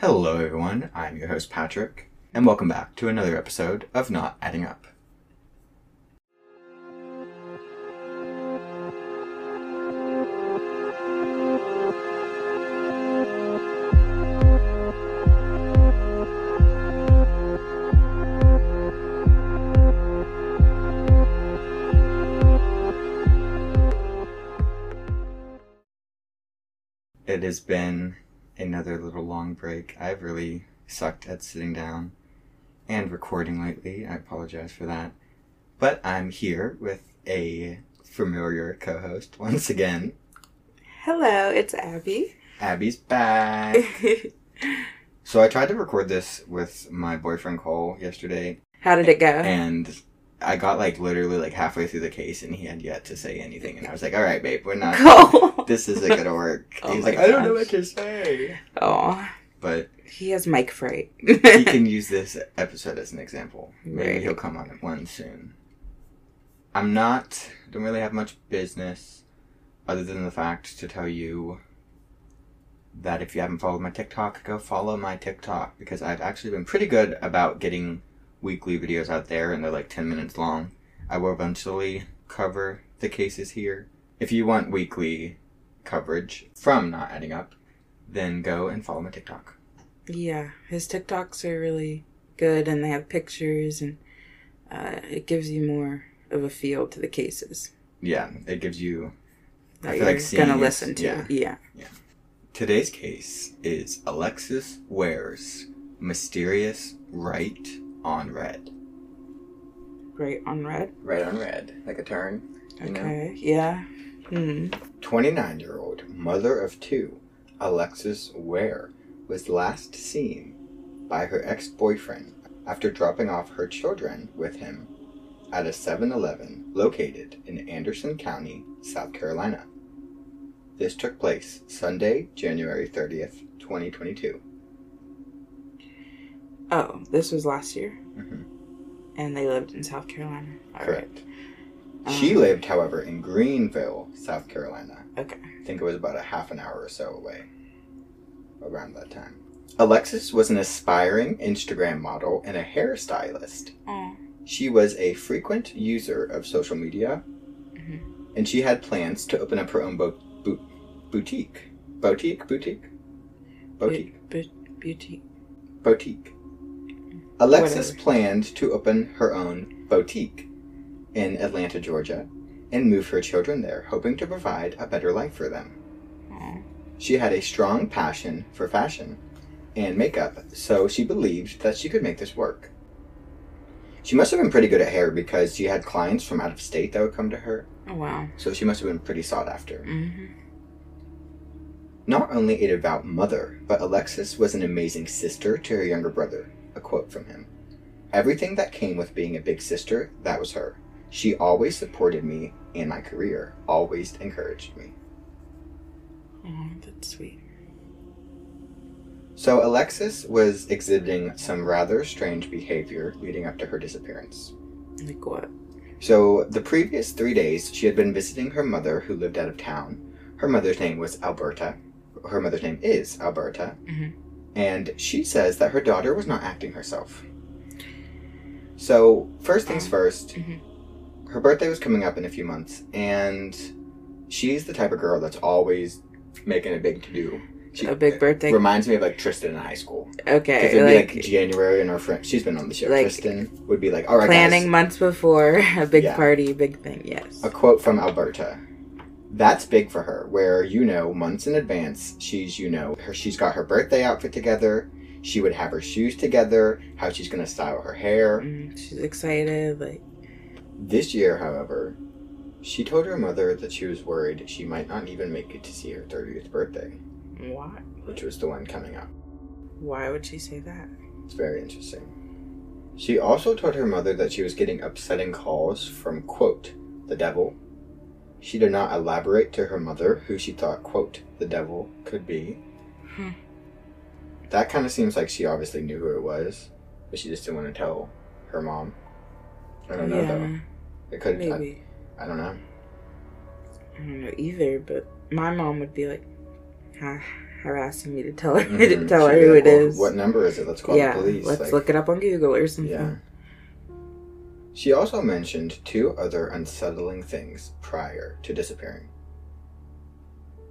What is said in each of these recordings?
Hello, everyone. I'm your host, Patrick, and welcome back to another episode of Not Adding Up. It has been another little long break. I've really sucked at sitting down and recording lately. I apologize for that. But I'm here with a familiar co host once again. Hello, it's Abby. Abby's back. so I tried to record this with my boyfriend Cole yesterday, How did it go? and I got like literally like halfway through the case, and he had yet to say anything. And I was like, "All right, babe, we're not. Cool. This isn't gonna work." Oh He's like, "I don't know gosh. what to say," Oh, but he has mic fright. he can use this episode as an example. Maybe Right. he'll come on one soon. I'm not, don't really have much business other than the fact to tell you that if you haven't followed my TikTok, go follow my TikTok because I've actually been pretty good about getting weekly videos out there and they're like 10 minutes long. I will eventually cover the cases here. If you want weekly coverage from Not Adding Up, then go and follow my TikTok. yeah, his TikToks are really good, and they have pictures, and uh, it gives you more of a feel to the cases Yeah, it gives you I feel you're like seeing gonna listen to. yeah. Yeah. Today's case is Alexis Ware's mysterious right on red. Right on red. Right on red, like a turn. You know? Okay. Yeah. Hmm. 29 year old mother of two, Alexis Ware, was last seen by her ex boyfriend after dropping off her children with him at a 7 Eleven located in Anderson County, South Carolina. This took place Sunday, January 30th, 2022. Oh, this was last year, Mhm. and they lived in South Carolina. All right. Correct. She Um, lived, however, in Greenville, South Carolina. Okay. I think it was about a half an hour or so away around that time. Alexis was an aspiring Instagram model and a hairstylist. Oh. She was a frequent user of social media, Mhm. and she had plans to open up her own bo- bo- boutique. Boutique? Boutique? Boutique. Beauty. Boutique. Alexis Whatever. planned to open her own boutique in Atlanta, Georgia, and move her children there, hoping to provide a better life for them. Oh. She had a strong passion for fashion and makeup, so she believed that she could make this work. She must have been pretty good at hair because she had clients from out of state that would come to her, Oh wow. so she must have been pretty sought after. hmm Not only a devout mother, but Alexis was an amazing sister to her younger brother. A quote from him Everything that came with being a big sister, that was her. She always supported me and my career, always encouraged me. Oh, that's sweet. So Alexis was exhibiting some rather strange behavior leading up to her disappearance. Like what? So the previous three days, she had been visiting her mother who lived out of town. Her mother's name was Alberta. Her mother's name is Alberta. Mhm. And she says that her daughter was not acting herself. So, first things Um, first, mhm. her birthday was coming up in a few months, and she's the type of girl that's always making a big to do. She A big birthday. reminds me of like Tristan in high school. Okay, it'd be like, like, January, and our friend, she's been on the show. like, Tristan would be like, "All right, planning guys, months before a big Yeah. party, big thing. Yes. a quote from Alberta. That's big for her, where you know months in advance she's you know her she's got her birthday outfit together. She would have her shoes together, how she's gonna style her hair. Mm, she's excited. Like, This year, however, she told her mother that she was worried she might not even make it to see her 30th birthday, why? which was the one coming up. Why would she say that? It's very interesting. She also told her mother that she was getting upsetting calls from, quote, the devil. She did not elaborate to her mother who she thought, quote, the devil could be. Hmm. That kind of seems like she obviously knew who it was, but she just didn't want to tell her mom. I don't know though. It could. I, maybe. I don't know. I don't know either, but my mom would be like, "How, harassing me to tell her Mhm. to tell She'd her who like, it "Well, is. What number is it? Let's call yeah, the police. let's Like, look it up on Google or something. Yeah. She also mentioned two other unsettling things prior to disappearing.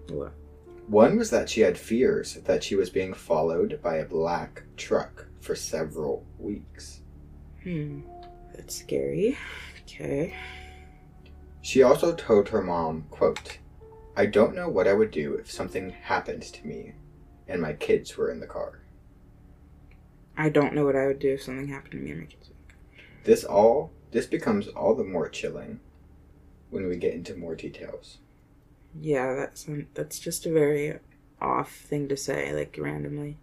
What? One was that she had fears that she was being followed by a black truck for several weeks. Hmm. That's scary. Okay. She also told her mom, quote, I don't know what I would do if something happened to me and my kids were in the car. I don't know what I would do if something happened to me and my kids. This all this becomes all the more chilling when we get into more details. Yeah, that's that's just a very off thing to say, like randomly.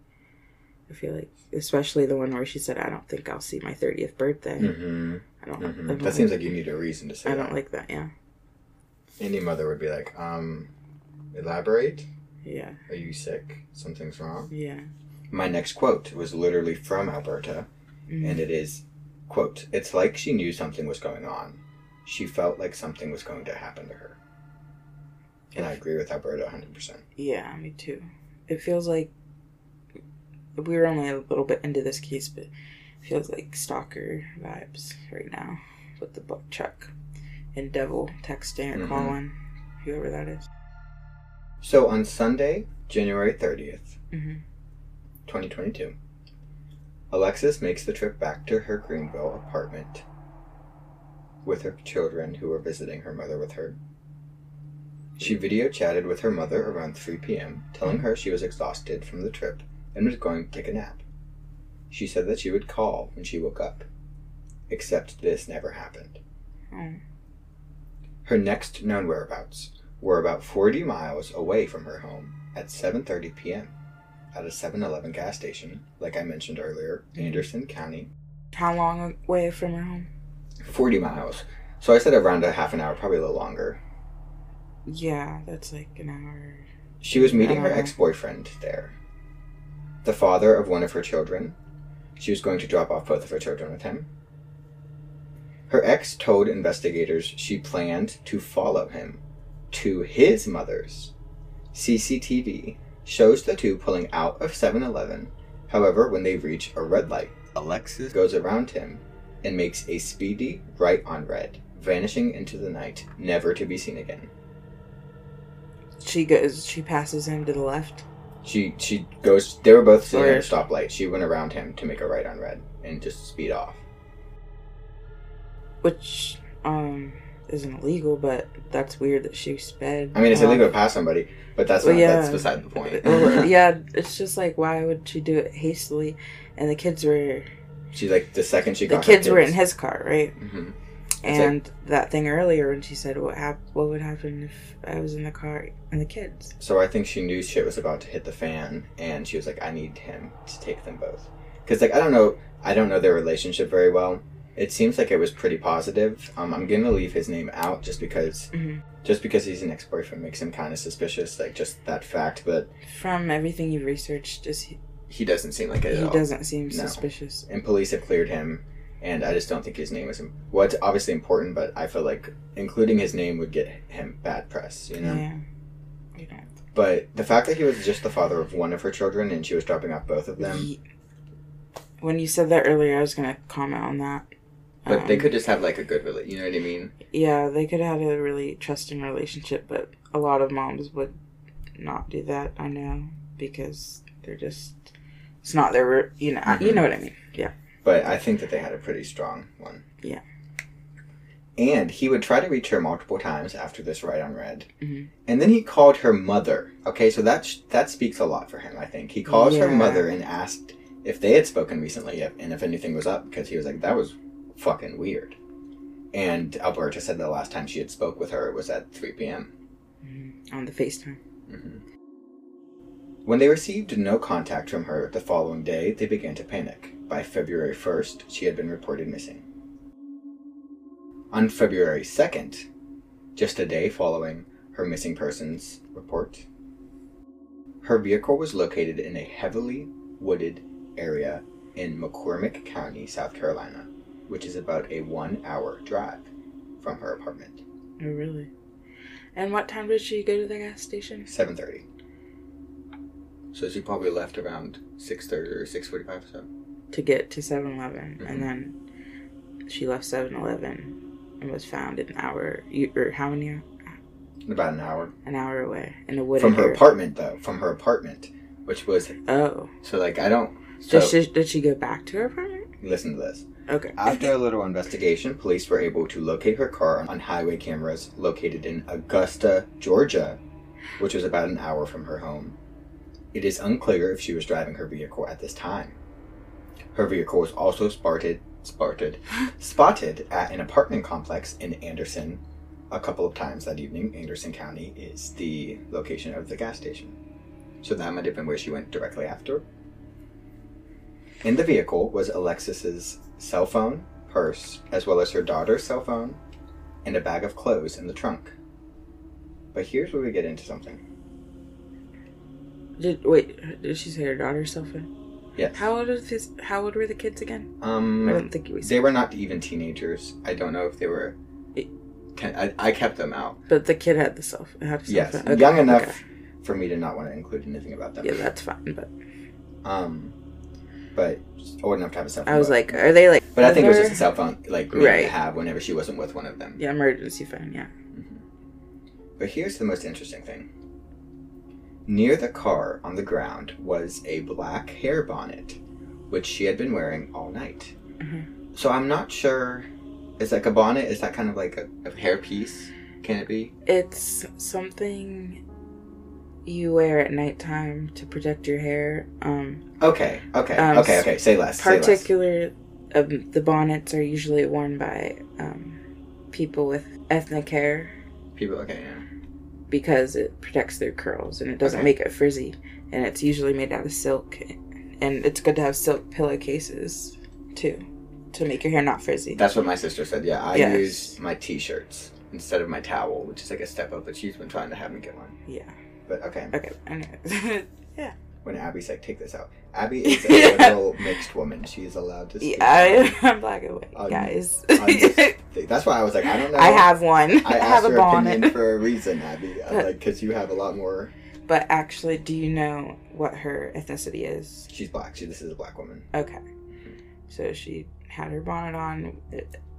I feel like, especially the one where she said, "I don't think I'll see my thirtieth birthday." Mm-hmm. I don't. I hmm don't That seems like you need a reason to say I that. don't like that. Yeah. Any mother would be like, um, elaborate? Yeah. Are you sick? Something's wrong? Yeah. My next quote was literally from Alberta, Mhm. and it is, quote, It's like she knew something was going on. She felt like something was going to happen to her. And I agree with Alberta 100%. Yeah, me too. It feels like we were only a little bit into this case, but it feels like stalker vibes right now with the book Chuck and Devil texting or Mhm. calling, whoever that is. So on Sunday, January 30th, Mhm. 2022, Alexis makes the trip back to her Greenville apartment with her children who were visiting her mother with her. She video chatted with her mother around 3 p.m., telling her she was exhausted from the trip and was going to take a nap. She said that she would call when she woke up. Except this never happened. Oh. Her next known whereabouts were about 40 miles away from her home at 7:30 p.m. at a 7-Eleven gas station, like I mentioned earlier, Anderson County. How long away from your home? 40 miles. So I said around a half an hour, probably a little longer. Yeah, that's like an hour. She was meeting her Uh. ex-boyfriend there. The father of one of her children. She was going to drop off both of her children with him. Her ex told investigators she planned to follow him to his mother's. CCTV shows the two pulling out of 7-Eleven. However, when they reach a red light, Alexis goes around him and makes a speedy right on red, vanishing into the night, never to be seen again. She goes. She passes him to the left. She she goes. They were both sitting at a stoplight. She went around him to make a right on red and just speed off. which um isn't illegal, but that's weird that she sped. I mean, it's off. illegal to pass somebody, but that's Well, not, yeah. that's beside the point. Well, yeah, it's just like why would she do it hastily? And the kids were She's like the second she got the got kids her were in his car, right? hmm And that thing earlier when she said what hap- what would happen if I was in the car and the kids. So I think she knew shit was about to hit the fan, and she was like, "I need him to take them both." Because like I don't know, I don't know their relationship very well. It seems like it was pretty positive. Um, I'm gonna leave his name out just because hmm just because he's an ex boyfriend makes him kind of suspicious. Like just that fact, but From everything you've researched, is he, he doesn't seem like it he doesn't seem No. suspicious. and police have cleared him and i just don't think his name is well it's obviously important but i feel like including his name would get him bad press you know Yeah. You but the fact that he was just the father of one of her children and she was dropping off both of them Ye- When you said that earlier, I was gonna comment on that. But they Um, could just have like a good rela- you know what i mean Yeah, they could have had a really trusting relationship, but a lot of moms would not do that. I know because they're just it's not their you know you Mhm. know what I mean. Yeah. but i think that they had a pretty strong one Yeah. and he would try to reach her multiple times after this right on red Mhm. and then he called her mother okay so that sh- that speaks a lot for him i think he calls her mother and asked if they had spoken recently and if anything was up because he was like that was fucking weird and alberta said the last time she had spoke with her was at 3 p.m Mhm. On the FaceTime. Mhm. when they received no contact from her the following day they began to panic by february 1st she had been reported missing on february 2nd just a day following her missing persons report her vehicle was located in a heavily wooded area in mccormick county south carolina which is about a one hour drive from her apartment Oh really? And what time did she go to the gas station? 7.30 So she probably left around six thirty or six forty five or so. to get to 7 Eleven. Mhm. And then she left 7 Eleven and was found an hour, you- or how many? About an hour. An hour away in a wooded From her apartment though. From her apartment. Which was Oh. so like I don't so Did she, did she go back to her apartment? listen to this. Okay. After a little investigation, police were able to locate her car on highway cameras located in Augusta, Georgia, which was about an hour from her home. It is unclear if she was driving her vehicle at this time. Her vehicle was also spotted, spotted, spotted at an apartment complex in Anderson a couple of times that evening. Anderson County is the location of the gas station. So that might have been where she went directly after. In the vehicle was Alexis's cell phone, purse, as well as her daughter's cell phone, and a bag of clothes in the trunk. But here's where we get into something. Did wait? Did she say her daughter's cell phone? Yes. How old is this? How old were the kids again? Um, I don't think we they were not even teenagers. I don't know if they were. It- Ten, I, I kept them out. But the kid had the cell. Had a cell Yes, phone. Okay, young enough okay. for me to not want to include anything about them. Yeah, that's fine. But Um, but old enough to have a cell phone. I was like, are they like? but I think it was just a cell phone, like Right. to have whenever she wasn't with one of them. Yeah, emergency phone. Yeah. But here's the most interesting thing. Near the car on the ground was a black hair bonnet, which she had been wearing all night. Mhm. So I'm not sure. Is like a bonnet? Is that kind of like a, a hair piece? Can it be? It's something you wear at nighttime to protect your hair. Um, Okay, okay, Um, okay, okay. Say less. Say less. particular, um, the bonnets are usually worn by um, people with ethnic hair People. Okay, yeah. because it protects their curls and it doesn't Okay. make it frizzy. And it's usually made out of silk, and it's good to have silk pillowcases too to make your hair not frizzy. That's what my sister said. Yeah, I Yes. use my t-shirts instead of my towel, which is like a step up. But she's been trying to have me get one. yeah. But okay. Okay. Anyways. When Abby's like, take this out. Abby is a little mixed woman. She is allowed to. Speak. yeah, I, I'm black and white, On- guys. on. That's why I was like, I don't know. I have one. I I, have a bonnet. for a reason, Abby. Like because you have a lot more. But actually, do you know what her ethnicity is? She's black. She. This is a black woman. Okay. So she had her bonnet on.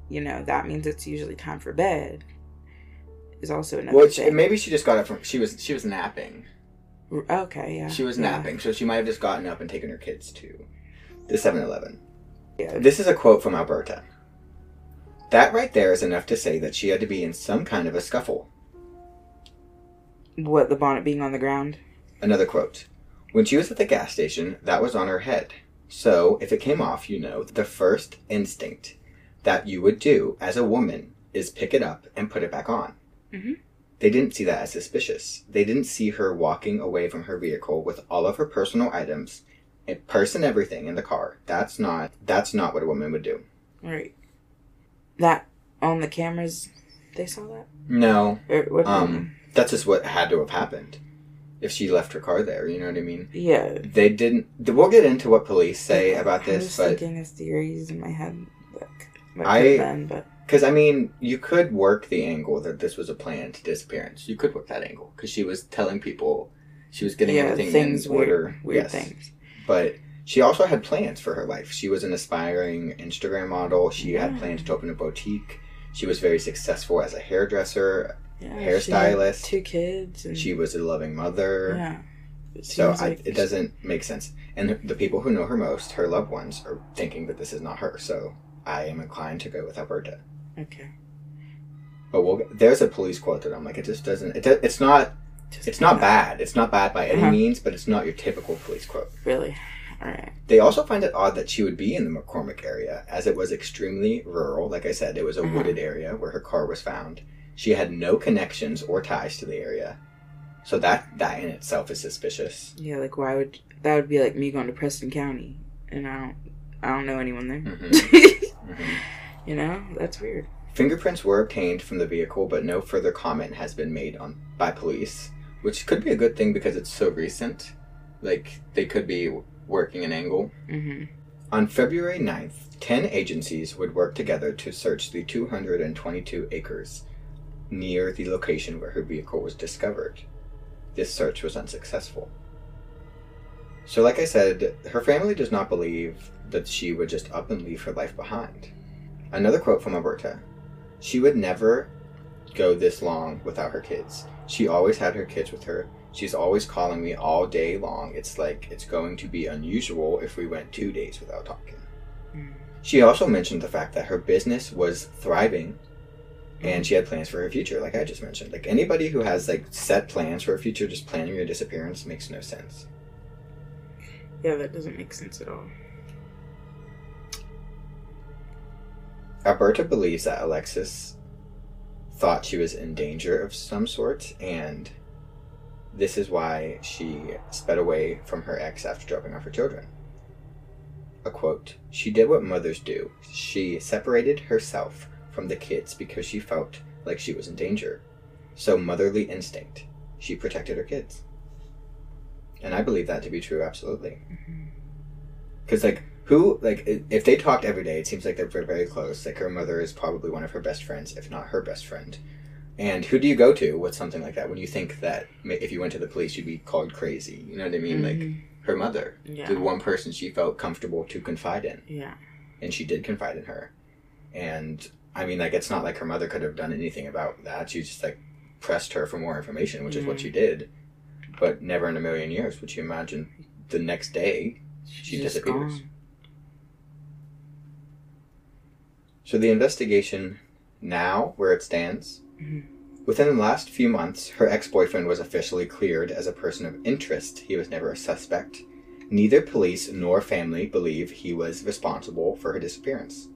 You know, that means it's usually time for bed. Is also another Which thing. maybe she just got it from. She was she was napping. Okay, yeah. She was yeah. napping, so she might have just gotten up and taken her kids to the 7-Eleven. Yeah. This is a quote from Alberta. That right there is enough to say that she had to be in some kind of a scuffle. What, the bonnet being on the ground? Another quote. When she was at the gas station, that was on her head. So, if it came off, you know, the first instinct that you would do as a woman is pick it up and put it back on. Mhm. They didn't see that as suspicious. They didn't see her walking away from her vehicle with all of her personal items, a purse and everything in the car. That's not that's not what a woman would do. Right. That, on the cameras, they saw that? No, Or? Um, that's just what had to have happened. If she left her car there, you know what I mean? yeah. They didn't. We'll get into what police say about I this, was but thinking of theories in my head. Like, I- been, but because I mean, you could work the angle that this was a planned disappearance. You could work that angle because she was telling people she was getting yeah, everything things in weird, order. weird Yes. things. But she also had plans for her life. She was an aspiring Instagram model. She had plans to open a boutique. She was very successful as a hairdresser. Yeah, Hairstylist. she had two kids. And, She was a loving mother. yeah. It So I, like it doesn't make sense. And the people who know her most, her loved ones, are thinking that this is not her. So I am inclined to go with Alberta. Okay. But we'll, there's a police quote that I'm like, it just doesn't. It, it's not. Just It's not bad. It's not bad by any Uh-huh. means, but it's not your typical police quote. Really. All right. They also find it odd that she would be in the McCormick area, as it was extremely rural. Like I said, it was a Mhm. wooded area where her car was found. She had no connections or ties to the area, so that that in itself is suspicious. Yeah, like why would that would be like me going to Preston County and I don't I don't know anyone there. Mhm. Mhm. You know, that's weird. Fingerprints were obtained from the vehicle, but no further comment has been made on by police, which could be a good thing because it's so recent. Like they could be working an angle. hmm On February 9th, 10 agencies would work together to search the 222 acres near the location where her vehicle was discovered. This search was unsuccessful. So, like I said, her family does not believe that she would just up and leave her life behind. Another quote from Alberta She would never go this long without her kids. She always had her kids with her. She's always calling me all day long. It's like it's going to be unusual if we went two days without talking. Mm. She also mentioned the fact that her business was thriving and she had plans for her future, like I just mentioned. Like anybody who has like set plans for her future, just planning your disappearance makes no sense. Yeah, that doesn't make sense at all. Alberta believes that Alexis thought she was in danger of some sort, and this is why she sped away from her ex after dropping off her children. A quote She did what mothers do. She separated herself from the kids because she felt like she was in danger. So, motherly instinct. She protected her kids. And I believe that to be true, absolutely. Mm-hmm. Because, like, who, like, if they talked every day, it seems like they're very, very close. Like, her mother is probably one of her best friends, if not her best friend. And who do you go to with something like that when you think that if you went to the police, you'd be called crazy? You know what I mean? Like, Mhm. her mother, yeah, the one person she felt comfortable to confide in. yeah, And she did confide in her. And, I mean, like, it's not like her mother could have done anything about that. She just, like, pressed her for more information, which is what Mm. she did. But never in a million years would you imagine the next day She disappears. gone. So the investigation now, where it stands, Mhm. within the last few months, her ex-boyfriend was officially cleared as a person of interest. He was never a suspect. Neither police nor family believe he was responsible for her disappearance.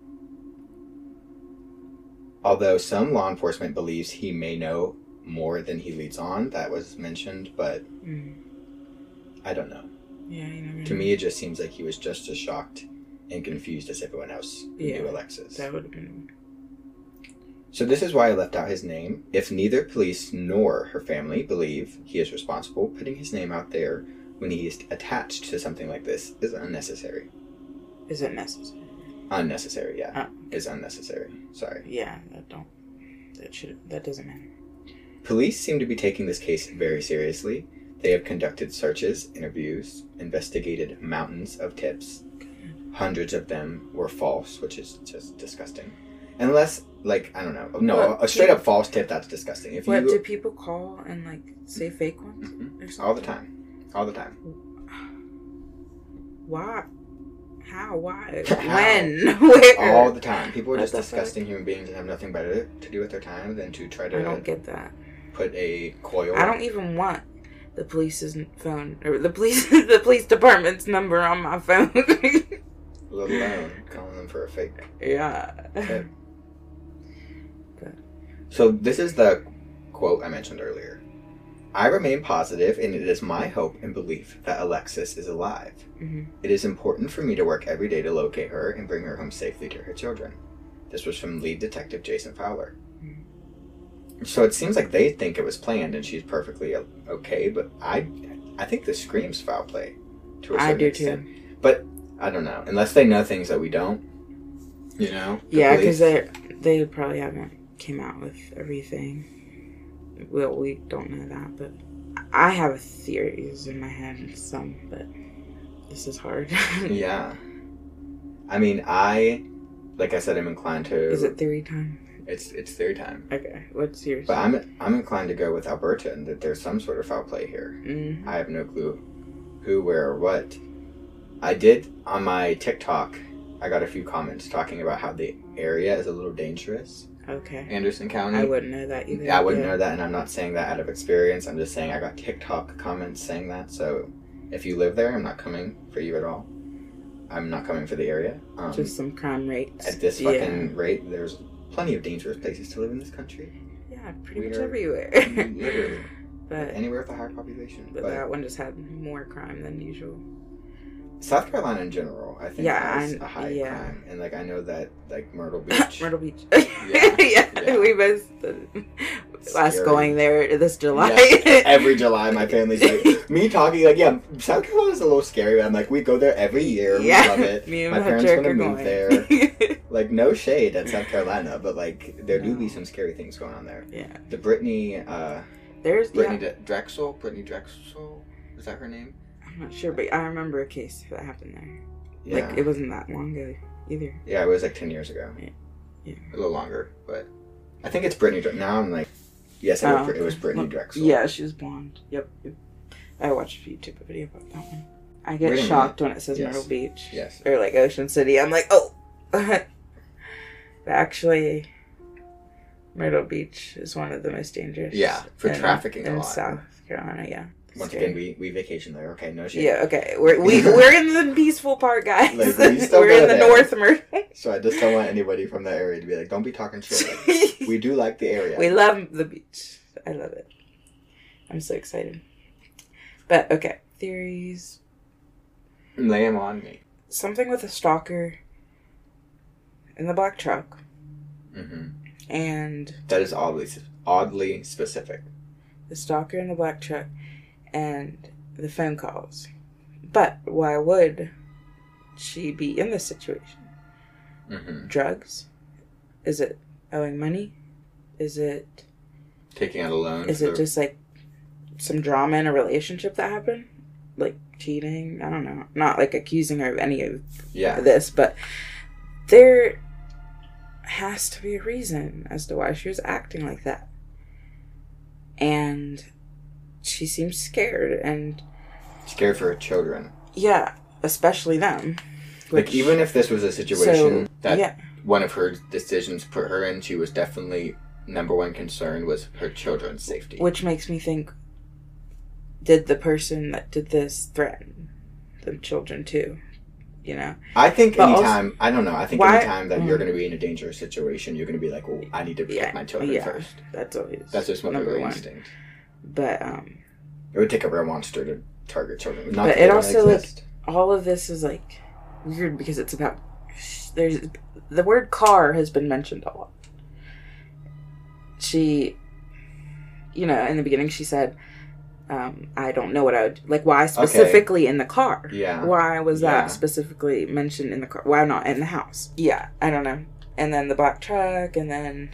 Although some law enforcement believes he may know more than he leads on, that was mentioned, but Mm. I don't know. Yeah, To know. me, it just seems like he was just as shocked and confused as everyone else Yeah, knew Alexis. that would have been. So this is why I left out his name. If neither police nor her family believe he is responsible, putting his name out there when he is attached to something like this is unnecessary. Is it necessary? Unnecessary, yeah. Oh. Is unnecessary. Sorry. Yeah, that don't. That should. That doesn't matter. Police seem to be taking this case very seriously. They have conducted searches, interviews, investigated mountains of tips. Hundreds of them were false, which is just disgusting. Unless, like, I don't know. No, What? a straight up false tip, that's disgusting. If What you do people call and like say fake ones Mhm. or all the time. All the time. Why? How? Why? How? When? Where? all the time. People are just the fuck? disgusting human beings and have nothing better to do with their time than to try to. I don't get that. put a coil. I don't even want the police's phone or the police the police department's number on my phone. Let alone calling them for a fake. yeah. tip. So this is the quote I mentioned earlier. I remain positive, and it is my hope and belief that Alexis is alive. Mhm. It is important for me to work every day to locate her and bring her home safely to her children. This was from lead detective Jason Fowler. So it seems like they think it was planned and she's perfectly okay, but I, I think this screams foul play. To a I certain do extent. But I don't know, unless they know things that we don't. You know. Yeah, because they they probably haven't came out with everything. Well, we don't know that, but I have theories in my head. Some, but this is hard. Yeah. I mean, I, like I said, I'm inclined to. Is it theory time? It's it's their time, Okay, what's yours? but I'm I'm inclined to go with Alberta and that there's some sort of foul play here. Mm, I have no clue who, where, or what. I did on my TikTok. I got a few comments talking about how the area is a little dangerous. okay, Anderson County. I wouldn't know that either. Yeah, I wouldn't yeah. know that, and I'm not saying that out of experience. I'm just saying I got TikTok comments saying that. So if you live there, I'm not coming for you at all. I'm not coming for the area. Um, Just some crime rates. at this Yeah. fucking rate, there's plenty of dangerous places to live in this country. Yeah, pretty we much everywhere. Literally, but anywhere with a high population. but But that one just had more crime than usual. South Carolina in general, I think, Yeah, has I- a high yeah. crime, and like I know that like Myrtle Beach. Myrtle Beach. Yeah, yeah, yeah. we missed the, us going there this July. Yeah, every July, my family's like me talking like, yeah, South Carolina's a little scary. But I'm like, we go there every year. We yeah, love it. me and My my, parents wanna are move going there. Like, no shade at South Carolina, but like, there do be some scary things going on there. yeah, The Brittanee, uh, there's Brittanee yeah, D- Drexel, Brittanee Drexel, is that her name? I'm not sure, but I remember a case that happened there. Yeah. Like it wasn't that long ago either. yeah, it was like 10 years ago. Yeah. Yeah. A little longer, but I think it's Brittanee. Dre- Now I'm like, yes, it, Oh, was, it was Brittanee Look, Drexel. Yeah, she was blonde. Yep. yep. I watched a YouTube video about that one. I get Wait shocked when it says Yes. Myrtle Beach Yes. or like Ocean City. I'm like, oh. but actually, Myrtle Beach is one of the most dangerous. Yeah, for in- trafficking a in lot. South Carolina. Yeah. Once Scary. again, we, we vacation there. Okay, no shit. Yeah, okay. We're we, we're in the peaceful part, guys. Like, we we're in the. North Myrtle. So I just don't want anybody from that area to be like, don't be talking shit. Like, we do like the area. we love the beach. I love it. I'm so excited. But okay, theories. Lay 'em on me. Something with a stalker in the black truck, Mm-hmm. and That is oddly oddly specific. the stalker in the black truck, and the phone calls. But why would she be in this situation? hmm Drugs? Is it owing money? Is it Taking out a loan. Is it just like some drama in a relationship that happened? Like cheating? I don't know. Not like accusing her of any of yeah? this, but there has to be a reason as to why she was acting like that. And she seems scared and Scared for her children. yeah, especially them. Like even if this was a situation so, that yeah, one of her decisions put her in, she was definitely number one concern was her children's safety. which makes me think did the person that did this threaten the children too? You know? I think But also- anytime I don't know. I think Why- anytime that you're Mm. going to be in a dangerous situation, you're going to be like, "Well, I need to protect Yeah, my children yeah. first. That's always That's just one of number one. instinct. But um It would take a rare monster to target children. Not But it also, like, all of this is like weird because it's about there's the word car has been mentioned a lot. She you know, in the beginning she said um, I don't know what I would like why specifically in the car. yeah. Why was Yeah. that specifically mentioned in the car? Why not in the house? Yeah, I don't know. And then the black truck and then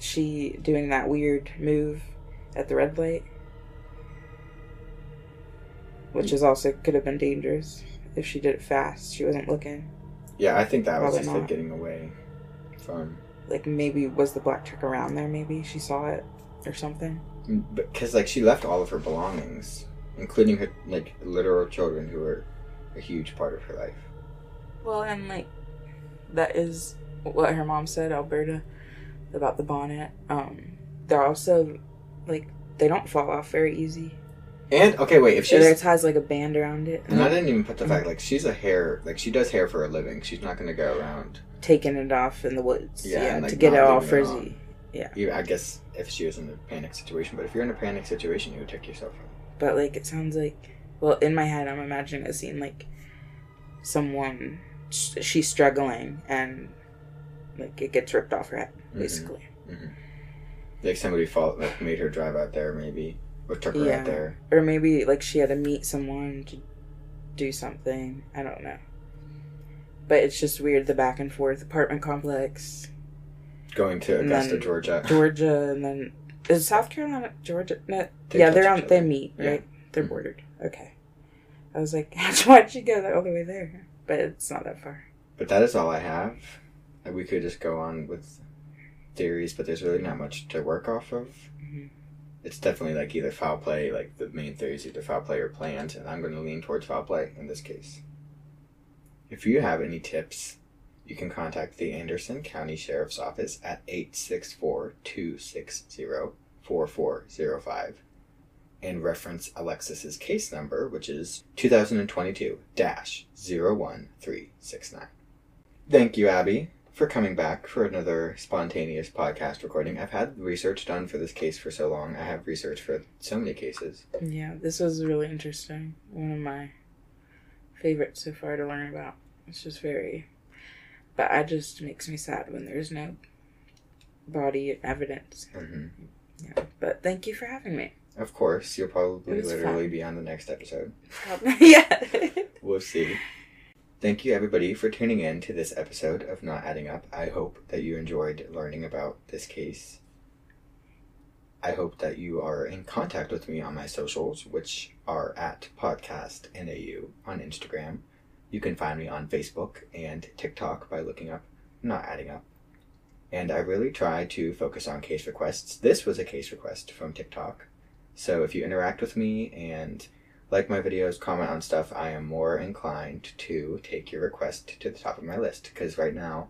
she doing that weird move at the red light. Which is also could have been dangerous if she did it fast. She wasn't looking. Yeah, I think that was just like not. getting away from Like maybe was the black truck around there? Maybe she saw it or something. because like she left all of her belongings, including her like literal children who were a huge part of her life. Well, and like that is what her mom said, Alberta, about the bonnet. Um, they're also like they don't fall off very easy. And okay, wait, if It she's has like a band around it, and I didn't even put the fact like she's a hair like she does hair for a living. She's not gonna go around. taking it off in the woods. Yeah, Yeah, and, like, to get it all leaving it frizzy. Even, I guess if she was in a panic situation, but if you're in a panic situation, you would take yourself out. But like it sounds like, well, in my head, I'm imagining a scene like someone she's struggling and like it gets ripped off her head, Mhm. basically. Like somebody fault like made her drive out there, maybe or took her Yeah. out there. Or maybe like she had to meet someone to do something. I don't know. But it's just weird the back and forth apartment complex, Going to Augusta, Georgia. Georgia, and then is South Carolina Georgia? No, They yeah, they're on. other. They meet, Yeah. right? They're Mhm. bordered. Okay. I was like, why'd she go all the way there? But it's not that far. But that is all I have. We could just go on with theories, but there's really not much to work off of. Mhm. It's definitely like either foul play, like the main theory is either foul play or planned, and I'm going to lean towards foul play in this case. If you have any tips, you can contact the Anderson County Sheriff's Office at 864 260 4405 and reference Alexis's case number, which is 2022 01369. Thank you, Abby, for coming back for another spontaneous podcast recording. I've had research done for this case for so long. I have research for so many cases. Yeah, this was really interesting. One of my favorites so far to learn about. It's just very, but it just makes me sad when there's no body evidence. hmm Yeah, but thank you for having me. Of course, you'll probably literally fun. be on the next episode. yeah. We'll see. Thank you, everybody, for tuning in to this episode of Not Adding Up. I hope that you enjoyed learning about this case. I hope that you are in contact with me on my socials, which are at podcast NAU on Instagram. You can find me on Facebook and TikTok by looking up Not Adding Up. And I really try to focus on case requests. This was a case request from TikTok. So if you interact with me and like my videos, comment on stuff, I am more inclined to take your request to the top of my list. Because right now,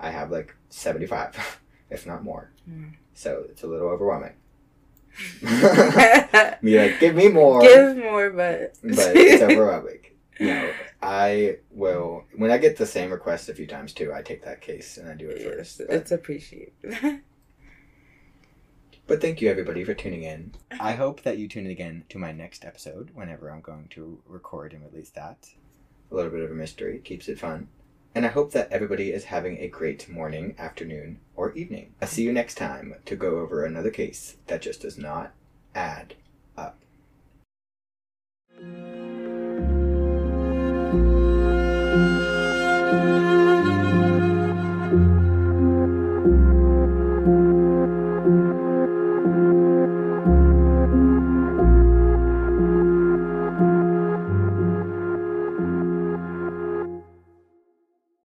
I have like 75, if not more. Mm. So it's a little overwhelming. Be like, give me more. Give more, but but it's overwhelming. No, I will. When I get the same request a few times too, I take that case and I do it yes, first. But, it's appreciated. But thank you everybody for tuning in. I hope that you tune in again to my next episode whenever I'm going to record and release that. A little bit of a mystery keeps it fun. And I hope that everybody is having a great morning, afternoon, or evening. I'll see you next time to go over another case that just does not add up.